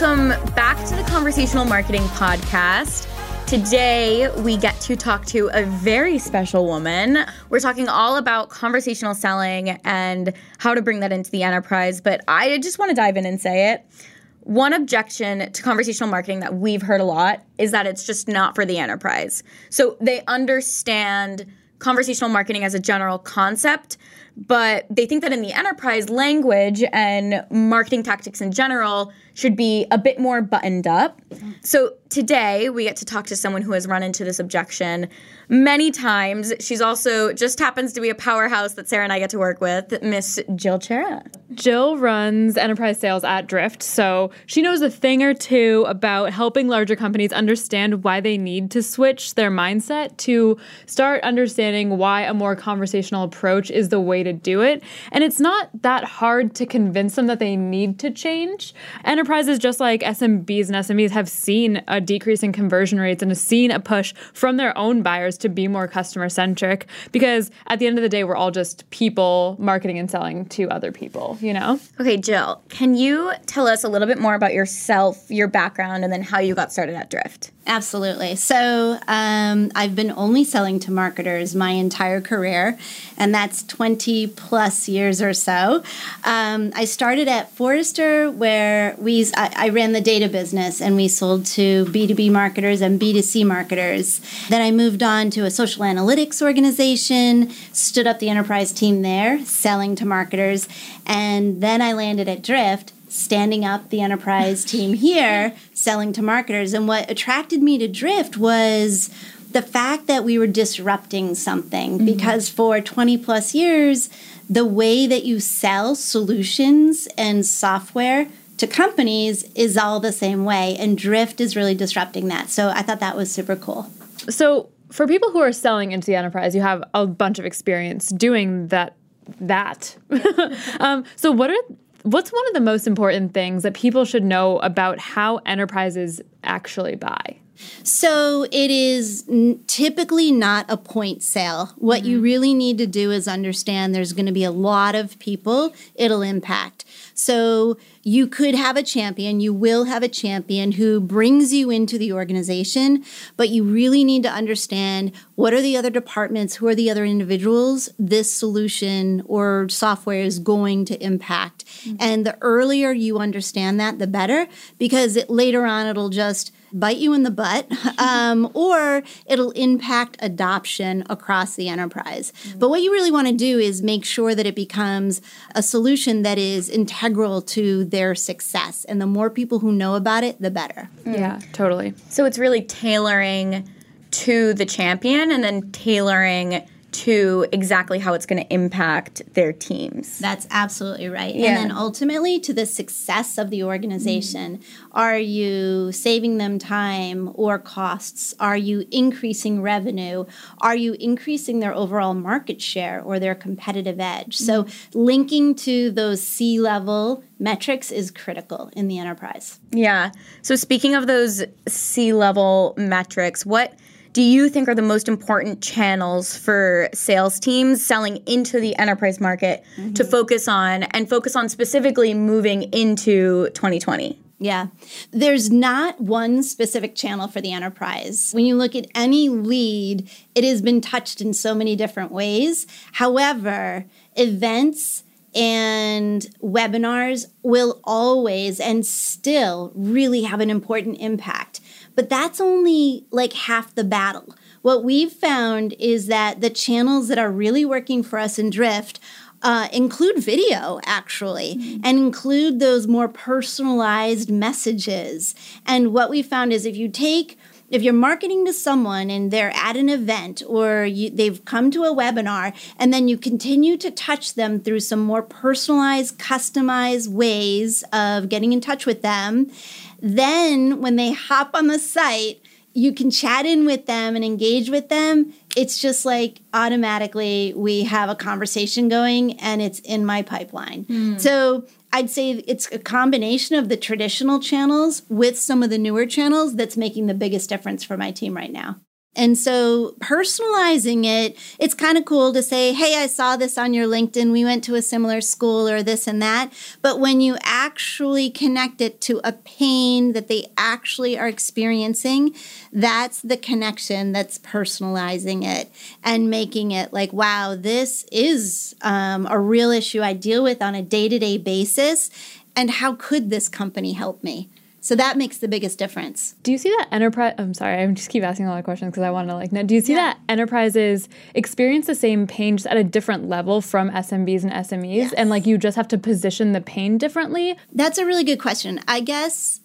Welcome back to the Conversational Marketing Podcast. Today, we get to talk to a very special woman. We're talking all about conversational selling and how to bring that into the enterprise. But I just want to dive in and say it. One objection to conversational marketing that we've heard a lot is that it's just not for the enterprise. So they understand conversational marketing as a general concept, but they think that in the enterprise language and marketing tactics in general should be a bit more buttoned up. So today we get to talk to someone who has run into this objection many times. She's also just happens to be a powerhouse that Sara and I get to work with, Miss Jill Chiara. Jill runs enterprise sales at Drift, so she knows a thing or two about helping larger companies understand why they need to switch their mindset to start understanding why a more conversational approach is the way to do it. And it's not that hard to convince them that they need to change. Enterprises, just like SMBs and SMEs, have seen a decrease in conversion rates and have seen a push from their own buyers to be more customer centric because at the end of the day, we're all just people marketing and selling to other people, you know? Okay, Jill, can you tell us a little bit more about yourself, your background, and then how you got started at Drift? Absolutely. So um, I've been only selling to marketers my entire career, and that's 20 plus years or so. Um, I started at Forrester, where we I, I, ran the data business, and we sold to B2B marketers and B2C marketers. Then I moved on to a social analytics organization, stood up the enterprise team there, selling to marketers, and then I landed at Drift standing up the enterprise team here, selling to marketers. And what attracted me to Drift was the fact that we were disrupting something mm-hmm. because for 20 plus years, the way that you sell solutions and software to companies is all the same way. And Drift is really disrupting that. So I thought that was super cool. So, for people who are selling into the enterprise, you have a bunch of experience doing that. That. um, so, what are what's one of the most important things that people should know about how enterprises actually buy? So it is typically not a point sale. What mm-hmm. you really need to do is understand there's going to be a lot of people it'll impact. So you could have a champion, you will have a champion who brings you into the organization, but you really need to understand what are the other departments, who are the other individuals this solution or software is going to impact. Mm-hmm. And the earlier you understand that, the better, because it, later on it'll just bite you in the butt, um, or it'll impact adoption across the enterprise. Mm-hmm. But what you really want to do is make sure that it becomes a solution that is integral to their success. And the more people who know about it, the better. Mm. Yeah, totally. So it's really tailoring to the champion and then tailoring to exactly how it's going to impact their teams. That's absolutely right. Yeah. And then ultimately to the success of the organization. Mm-hmm. Are you saving them time or costs? Are you increasing revenue? Are you increasing their overall market share or their competitive edge? Mm-hmm. So linking to those C level metrics is critical in the enterprise. Yeah. So speaking of those C level metrics, what do you think are the most important channels for sales teams selling into the enterprise market mm-hmm. to focus on and focus on specifically moving into 2020? Yeah. There's not one specific channel for the enterprise. When you look at any lead, it has been touched in so many different ways. However, events and webinars will always and still really have an important impact. But that's only like half the battle. What we've found is that the channels that are really working for us in Drift uh, include video actually mm-hmm. and include those more personalized messages. And what we found is if you take if you're marketing to someone and they're at an event or you, they've come to a webinar and then you continue to touch them through some more personalized customized ways of getting in touch with them then when they hop on the site, you can chat in with them and engage with them. It's just like automatically we have a conversation going and it's in my pipeline. Mm. So I'd say it's a combination of the traditional channels with some of the newer channels that's making the biggest difference for my team right now. And so personalizing it, it's kind of cool to say, hey, I saw this on your LinkedIn. We went to a similar school or this and that. But when you actually connect it to a pain that they actually are experiencing, that's the connection that's personalizing it and making it like, wow, this is um, a real issue I deal with on a day to day basis. And how could this company help me? So that makes the biggest difference. Do you see that enterprise? I'm sorry, I just keep asking a lot of questions because I want to like know. Do you see yeah. that enterprises experience the same pain just at a different level from SMBs and SMEs, yes. and like you just have to position the pain differently? That's a really good question. I guess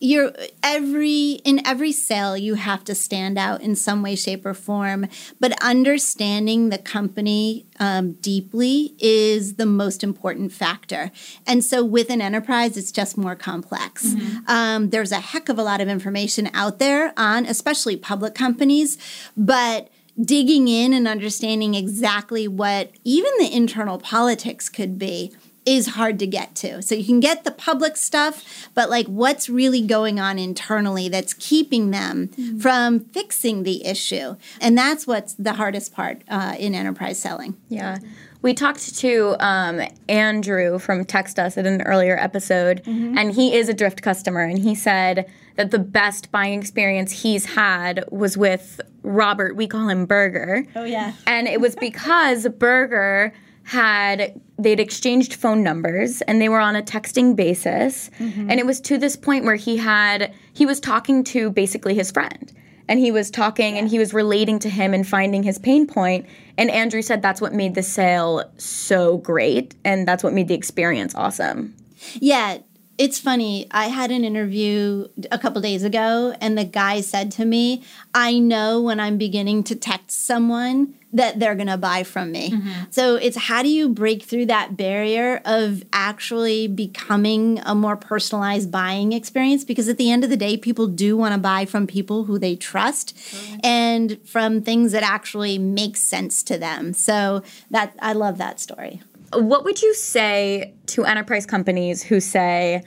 you're every in every sale you have to stand out in some way shape or form. But understanding the company um, deeply is the most important factor. And so with an enterprise it's just more complex. Mm-hmm. um, there's a heck of a lot of information out there on especially public companies. But digging in and understanding exactly what even the internal politics could be is hard to get to. So you can get the public stuff, but like what's really going on internally that's keeping them mm-hmm. from fixing the issue. And that's what's the hardest part uh, in enterprise selling. Yeah. We talked to um, Andrew from TextUs at an earlier episode, mm-hmm. and he is a Drift customer, and he said that the best buying experience he's had was with Robert. We call him Burger. Oh, yeah. And it was because Burger had they'd exchanged phone numbers and they were on a texting basis mm-hmm. and it was to this point where he had he was talking to basically his friend and he was talking yeah. and he was relating to him and finding his pain point and andrew said that's what made the sale so great and that's what made the experience awesome yeah it's funny. I had an interview a couple days ago, and the guy said to me, I know when I'm beginning to text someone that they're going to buy from me. Mm-hmm. So it's how do you break through that barrier of actually becoming a more personalized buying experience? Because at the end of the day, people do want to buy from people who they trust mm-hmm. and from things that actually make sense to them. So that I love that story. What would you say to enterprise companies who say,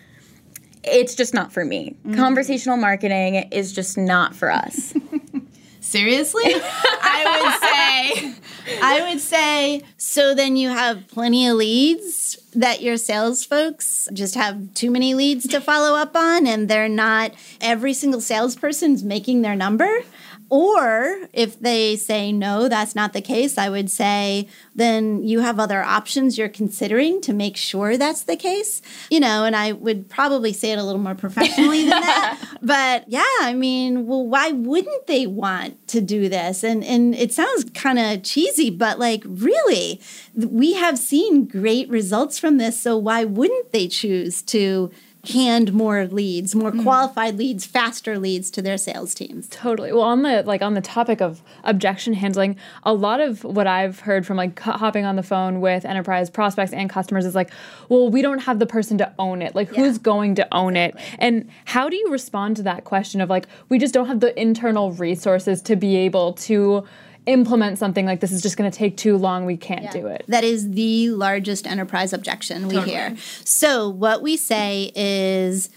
it's just not for me? Mm-hmm. Conversational marketing is just not for us. Seriously? I would say, I would say, so then you have plenty of leads that your sales folks just have too many leads to follow up on and they're not, every single salesperson's making their number. Or if they say, no, that's not the case, I would say, then you have other options you're considering to make sure that's the case. You know, and I would probably say it a little more professionally than that. But yeah, I mean, well, why wouldn't they want to do this? And, and it sounds kind of cheesy, but like, really, we have seen great results from this. So why wouldn't they choose to? Hand more leads, more mm. qualified leads, faster leads to their sales teams. Totally. Well, on the like on the topic of objection handling, a lot of what I've heard from like hopping on the phone with enterprise prospects and customers is like, well, we don't have the person to own it. Like, yeah. who's going to own it? And how do you respond to that question of like, we just don't have the internal resources to be able to implement something like this is just going to take too long. We can't yeah. do it. That is the largest enterprise objection we totally. hear. So, what we say is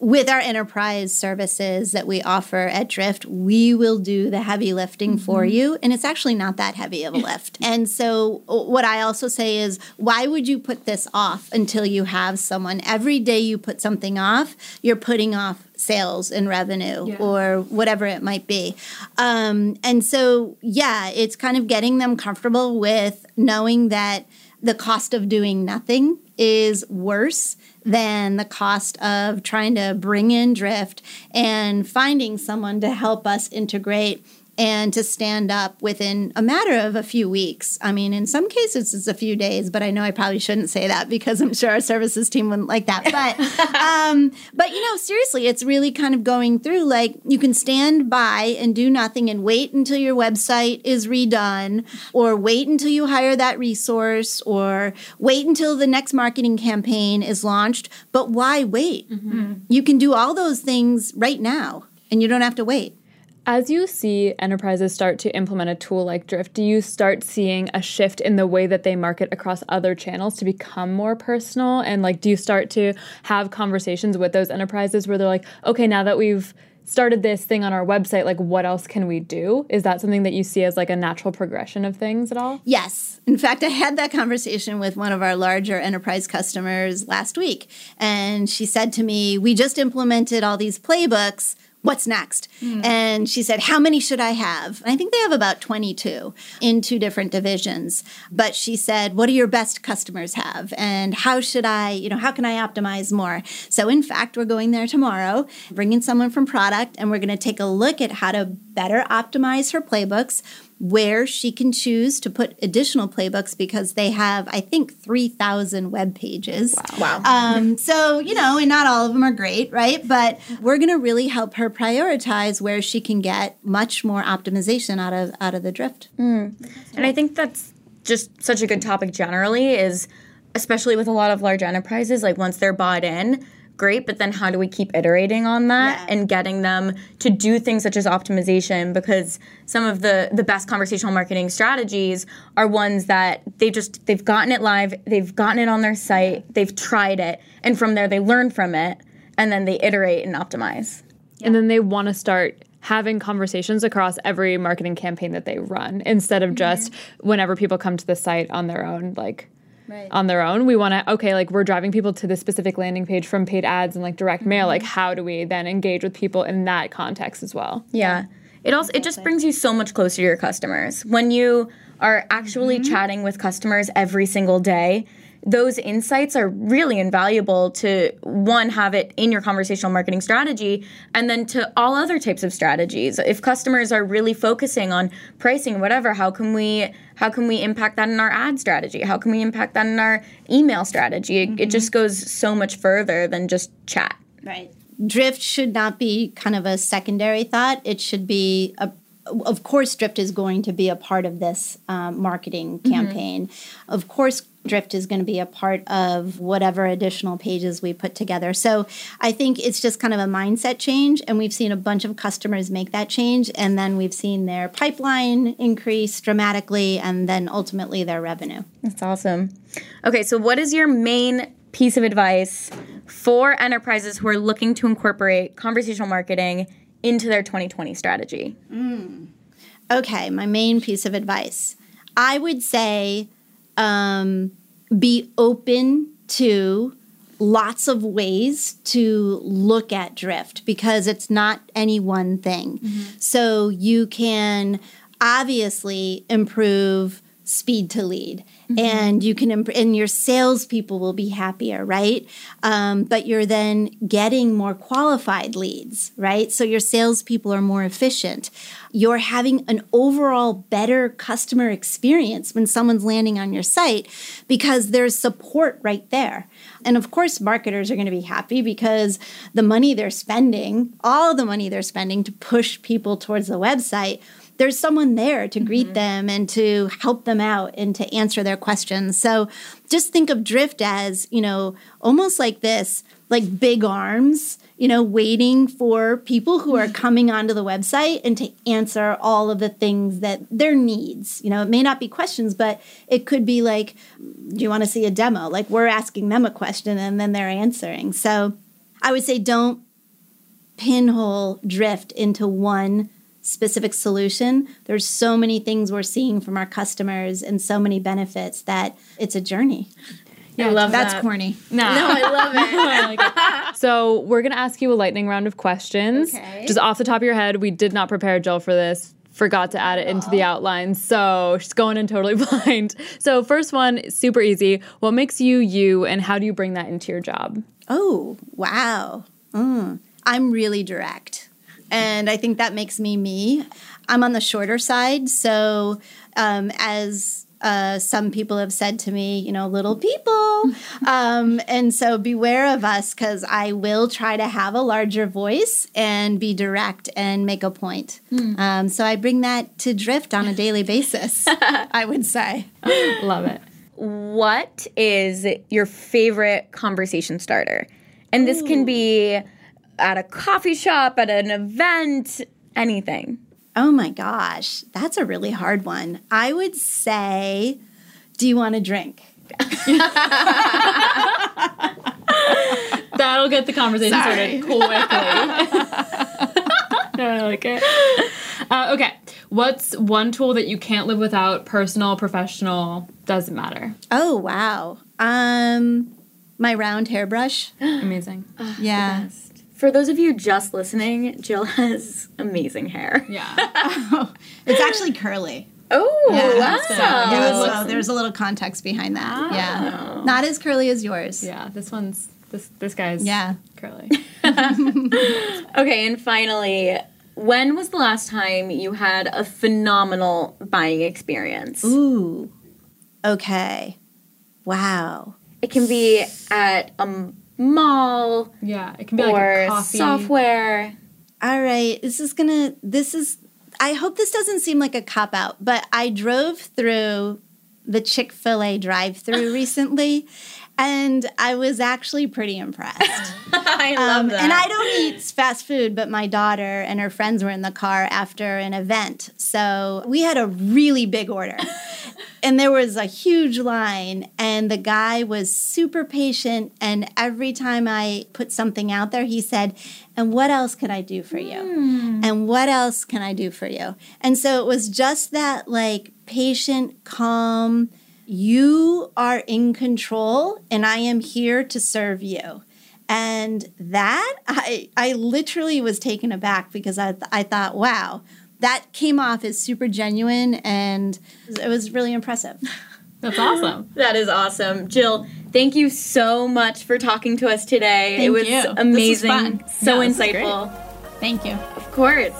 with our enterprise services that we offer at Drift, we will do the heavy lifting mm-hmm. for you. And it's actually not that heavy of a lift. and so, what I also say is, why would you put this off until you have someone? Every day you put something off, you're putting off sales and revenue yeah. or whatever it might be. Um, and so, yeah, it's kind of getting them comfortable with knowing that the cost of doing nothing is worse than the cost of trying to bring in drift and finding someone to help us integrate and to stand up within a matter of a few weeks. I mean, in some cases it's a few days, but I know I probably shouldn't say that because I'm sure our services team wouldn't like that. But, um, but you know, seriously, it's really kind of going through like you can stand by and do nothing and wait until your website is redone, or wait until you hire that resource, or wait until the next marketing campaign is launched. But why wait? Mm-hmm. You can do all those things right now, and you don't have to wait. As you see enterprises start to implement a tool like Drift, do you start seeing a shift in the way that they market across other channels to become more personal? And like, do you start to have conversations with those enterprises where they're like, okay, now that we've started this thing on our website. Like, what else can we do? Is that something that you see as like a natural progression of things at all? Yes. In fact, I had that conversation with one of our larger enterprise customers last week. And she said to me, We just implemented all these playbooks what's next? Mm. And she said, How many should I have? And I think they have about 22 in two different divisions. But she said, What do your best customers have? And how should I, you know, how can I optimize more? So, in fact, we're going there tomorrow, bringing someone from product, and we're going to take a look at how to better optimize her playbooks where she can choose to put additional playbooks because they have, I think, 3,000 web pages. Wow. wow. Um, so, you know, and not all of them are great, right? But we're going to really help her prioritize where she can get much more optimization out of out of the drift. Mm. And I think that's just such a good topic generally is especially with a lot of large enterprises like once they're bought in great, but then how do we keep iterating on that yeah. and getting them to do things such as optimization? Because some of the the best conversational marketing strategies are ones that they just they've gotten it live, they've gotten it on their site, they've tried it, and from there they learn from it, and then they iterate and optimize. Yeah. And then they want to start having conversations across every marketing campaign that they run instead of just mm-hmm. whenever people come to the site on their own like right. on their own. We want to okay, like we're driving people to this specific landing page from paid ads and like direct mm-hmm. mail. Like how do we then engage with people in that context as well? Yeah. It also it just brings you so much closer to your customers. When you are actually mm-hmm. chatting with customers every single day, those insights are really invaluable to one have it in your conversational marketing strategy and then to all other types of strategies if customers are really focusing on pricing whatever how can we how can we impact that in our ad strategy how can we impact that in our email strategy mm-hmm. it, it just goes so much further than just chat right drift should not be kind of a secondary thought it should be a of course, Drift is going to be a part of this um, marketing mm-hmm. campaign. Mm-hmm. Of course, Drift is going to be a part of whatever additional pages we put together. So I think it's just kind of a mindset change. And we've seen a bunch of customers make that change. And then we've seen their pipeline increase dramatically and then ultimately their revenue. That's awesome. Okay, so what is your main piece of advice for enterprises who are looking to incorporate conversational marketing into their 2020 strategy? Mm. Okay, my main piece of advice. I would say, um, be open to lots of ways to look at drift because it's not any one thing. Mm-hmm. So you can obviously improve speed to lead mm-hmm. and you can imp- and your salespeople will be happier right um, but you're then getting more qualified leads right so your salespeople are more efficient you're having an overall better customer experience when someone's landing on your site because there's support right there. And of course, marketers are going to be happy because the money they're spending, all the money they're spending to push people towards the website, there's someone there to greet mm-hmm. them and to help them out and to answer their questions. So just think of Drift as, you know, almost like this, like big arms you know, waiting for people who are coming onto the website and to answer all of the things that their needs. You know, it may not be questions, but it could be like, do you want to see a demo? Like we're asking them a question and then they're answering. So I would say don't pinhole drift into one specific solution. There's so many things we're seeing from our customers and so many benefits that it's a journey. Yeah, I love that's that. corny. No, no, I love it. like it. So we're gonna ask you a lightning round of questions. Okay. Just off the top of your head, we did not prepare Jill for this. Forgot to add it into the outline, so she's going in totally blind. So first one, super easy. What makes you you, and how do you bring that into your job? Oh wow, mm. I'm really direct, and I think that makes me me. I'm on the shorter side, so um, as uh, some people have said to me, you know, little people. um, and so beware of us because I will try to have a larger voice and be direct and make a point. Mm. Um, so I bring that to Drift on a daily basis, I would say. Love it. What is your favorite conversation starter? And this Ooh. can be at a coffee shop, at an event, anything. Oh my gosh, that's a really hard one. I would say, do you want a drink? That'll get the conversation Sorry. started quickly. no, I like it. Uh, okay, what's one tool that you can't live without? Personal, professional, doesn't matter. Oh wow. Um, my round hairbrush. Amazing. yeah. For those of you just listening, Jill has amazing hair. Yeah. It's actually curly. Oh, Yeah, wow. so, yeah, so there's a little context behind that. Yeah. Not as curly as yours. yeah. This one's this this guy's Yeah. curly. Okay, and finally, when was the last time you had a phenomenal buying experience? Ooh. Okay. Wow. It can be at a m- mall Yeah, it can be like or a coffee. Software. All right, This is gonna. This is. I hope this doesn't seem like a cop out, but I drove through the Chick Fil A drive-through recently, and I was actually pretty impressed. I love Um, that. And I don't eat fast food, but my daughter and her friends were in the car after an event. So we had a really big order. and there was a huge line, and the guy was super patient. And every time I put something out there, he said, And what else can I do for you? And what else can I do for you? And so it was just that like patient, calm, you are in control, and I am here to serve you. And that I I literally was taken aback because I I thought, wow, that came off as super genuine and it was really impressive. That's awesome. that is awesome. Jill, thank you so much for talking to us today. it was you. This was amazing. fun. So Yeah, this is great. insightful. Thank you. Of course.